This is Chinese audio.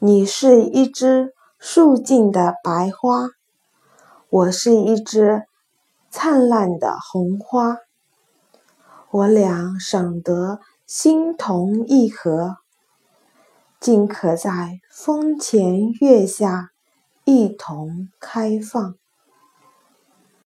你是一枝素净的白花我是一枝灿烂的红花我俩赏得心同意合竟可在风前月下一同开放。